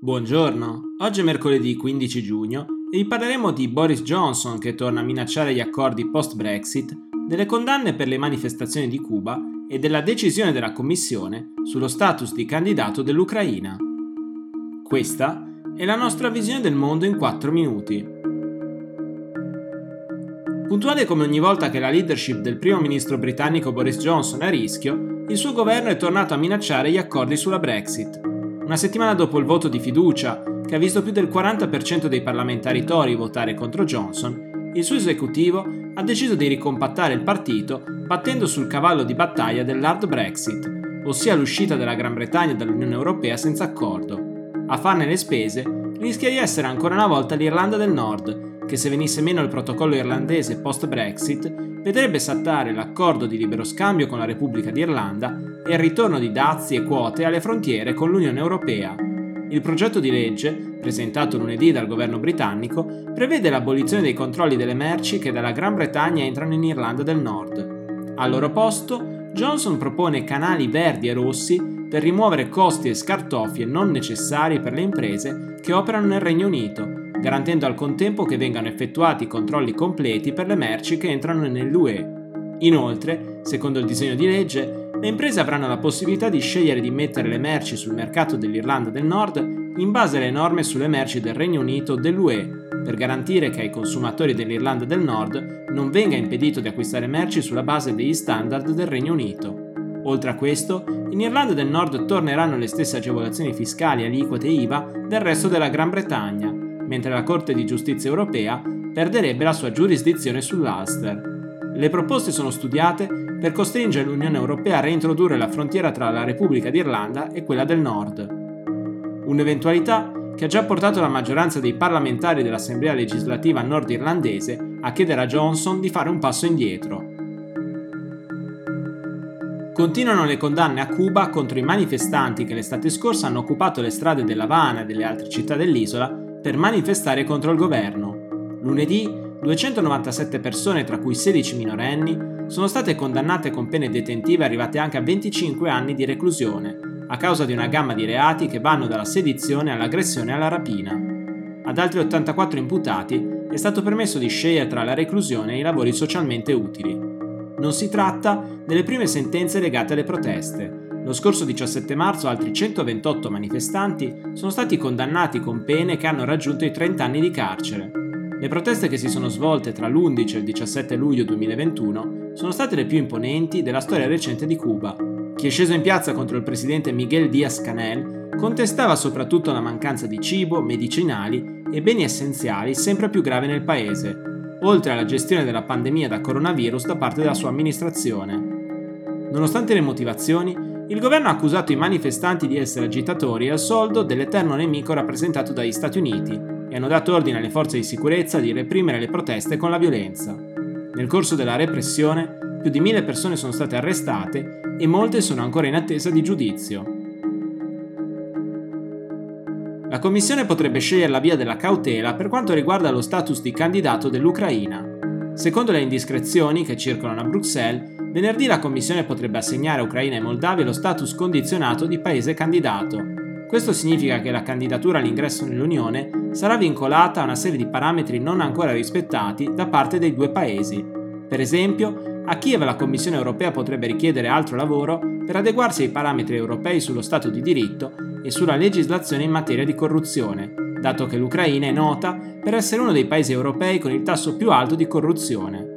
Buongiorno, oggi è mercoledì 15 giugno e vi parleremo di Boris Johnson che torna a minacciare gli accordi post-Brexit, delle condanne per le manifestazioni di Cuba e della decisione della Commissione sullo status di candidato dell'Ucraina. Questa è la nostra visione del mondo in 4 minuti. Puntuale come ogni volta che la leadership del primo ministro britannico Boris Johnson è a rischio, il suo governo è tornato a minacciare gli accordi sulla Brexit, una settimana dopo il voto di fiducia, che ha visto più del 40% dei parlamentari Tory votare contro Johnson, il suo esecutivo ha deciso di ricompattare il partito battendo sul cavallo di battaglia dell'hard Brexit, ossia l'uscita della Gran Bretagna dall'Unione Europea senza accordo. A farne le spese rischia di essere ancora una volta l'Irlanda del Nord, che se venisse meno il protocollo irlandese post-Brexit, vedrebbe saltare l'accordo di libero scambio con la Repubblica d'Irlanda e il ritorno di dazi e quote alle frontiere con l'Unione Europea. Il progetto di legge, presentato lunedì dal governo britannico, prevede l'abolizione dei controlli delle merci che dalla Gran Bretagna entrano in Irlanda del Nord. Al loro posto, Johnson propone canali verdi e rossi per rimuovere costi e scartoffie non necessari per le imprese che operano nel Regno Unito, garantendo al contempo che vengano effettuati controlli completi per le merci che entrano nell'UE. Inoltre, secondo il disegno di legge, le imprese avranno la possibilità di scegliere di mettere le merci sul mercato dell'Irlanda del Nord in base alle norme sulle merci del Regno Unito dell'UE, per garantire che ai consumatori dell'Irlanda del Nord non venga impedito di acquistare merci sulla base degli standard del Regno Unito. Oltre a questo, in Irlanda del Nord torneranno le stesse agevolazioni fiscali, aliquote e IVA del resto della Gran Bretagna, mentre la Corte di giustizia europea perderebbe la sua giurisdizione sull'Ulster. Le proposte sono studiate per costringere l'Unione Europea a reintrodurre la frontiera tra la Repubblica d'Irlanda e quella del Nord. Un'eventualità che ha già portato la maggioranza dei parlamentari dell'Assemblea legislativa nordirlandese a chiedere a Johnson di fare un passo indietro. Continuano le condanne a Cuba contro i manifestanti che l'estate scorsa hanno occupato le strade dell'Havana e delle altre città dell'isola per manifestare contro il governo. Lunedì 297 persone, tra cui 16 minorenni, sono state condannate con pene detentive arrivate anche a 25 anni di reclusione, a causa di una gamma di reati che vanno dalla sedizione all'aggressione e alla rapina. Ad altri 84 imputati è stato permesso di scegliere tra la reclusione e i lavori socialmente utili. Non si tratta delle prime sentenze legate alle proteste. Lo scorso 17 marzo altri 128 manifestanti sono stati condannati con pene che hanno raggiunto i 30 anni di carcere, le proteste che si sono svolte tra l'11 e il 17 luglio 2021 sono state le più imponenti della storia recente di Cuba. Chi è sceso in piazza contro il presidente Miguel Díaz-Canel contestava soprattutto la mancanza di cibo, medicinali e beni essenziali sempre più grave nel paese, oltre alla gestione della pandemia da coronavirus da parte della sua amministrazione. Nonostante le motivazioni, il governo ha accusato i manifestanti di essere agitatori al soldo dell'eterno nemico rappresentato dagli Stati Uniti e hanno dato ordine alle forze di sicurezza di reprimere le proteste con la violenza. Nel corso della repressione, più di mille persone sono state arrestate e molte sono ancora in attesa di giudizio. La Commissione potrebbe scegliere la via della cautela per quanto riguarda lo status di candidato dell'Ucraina. Secondo le indiscrezioni che circolano a Bruxelles, venerdì la Commissione potrebbe assegnare a Ucraina e Moldavia lo status condizionato di paese candidato, questo significa che la candidatura all'ingresso nell'Unione sarà vincolata a una serie di parametri non ancora rispettati da parte dei due paesi. Per esempio, a Kiev la Commissione europea potrebbe richiedere altro lavoro per adeguarsi ai parametri europei sullo Stato di diritto e sulla legislazione in materia di corruzione, dato che l'Ucraina è nota per essere uno dei paesi europei con il tasso più alto di corruzione.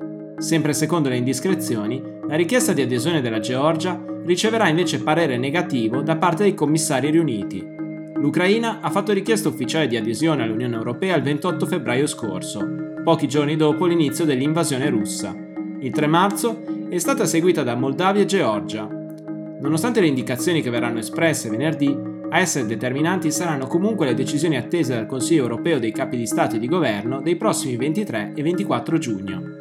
Sempre secondo le indiscrezioni, la richiesta di adesione della Georgia riceverà invece parere negativo da parte dei commissari riuniti. L'Ucraina ha fatto richiesta ufficiale di adesione all'Unione Europea il 28 febbraio scorso, pochi giorni dopo l'inizio dell'invasione russa. Il 3 marzo è stata seguita da Moldavia e Georgia. Nonostante le indicazioni che verranno espresse venerdì, a essere determinanti saranno comunque le decisioni attese dal Consiglio europeo dei capi di Stato e di Governo dei prossimi 23 e 24 giugno.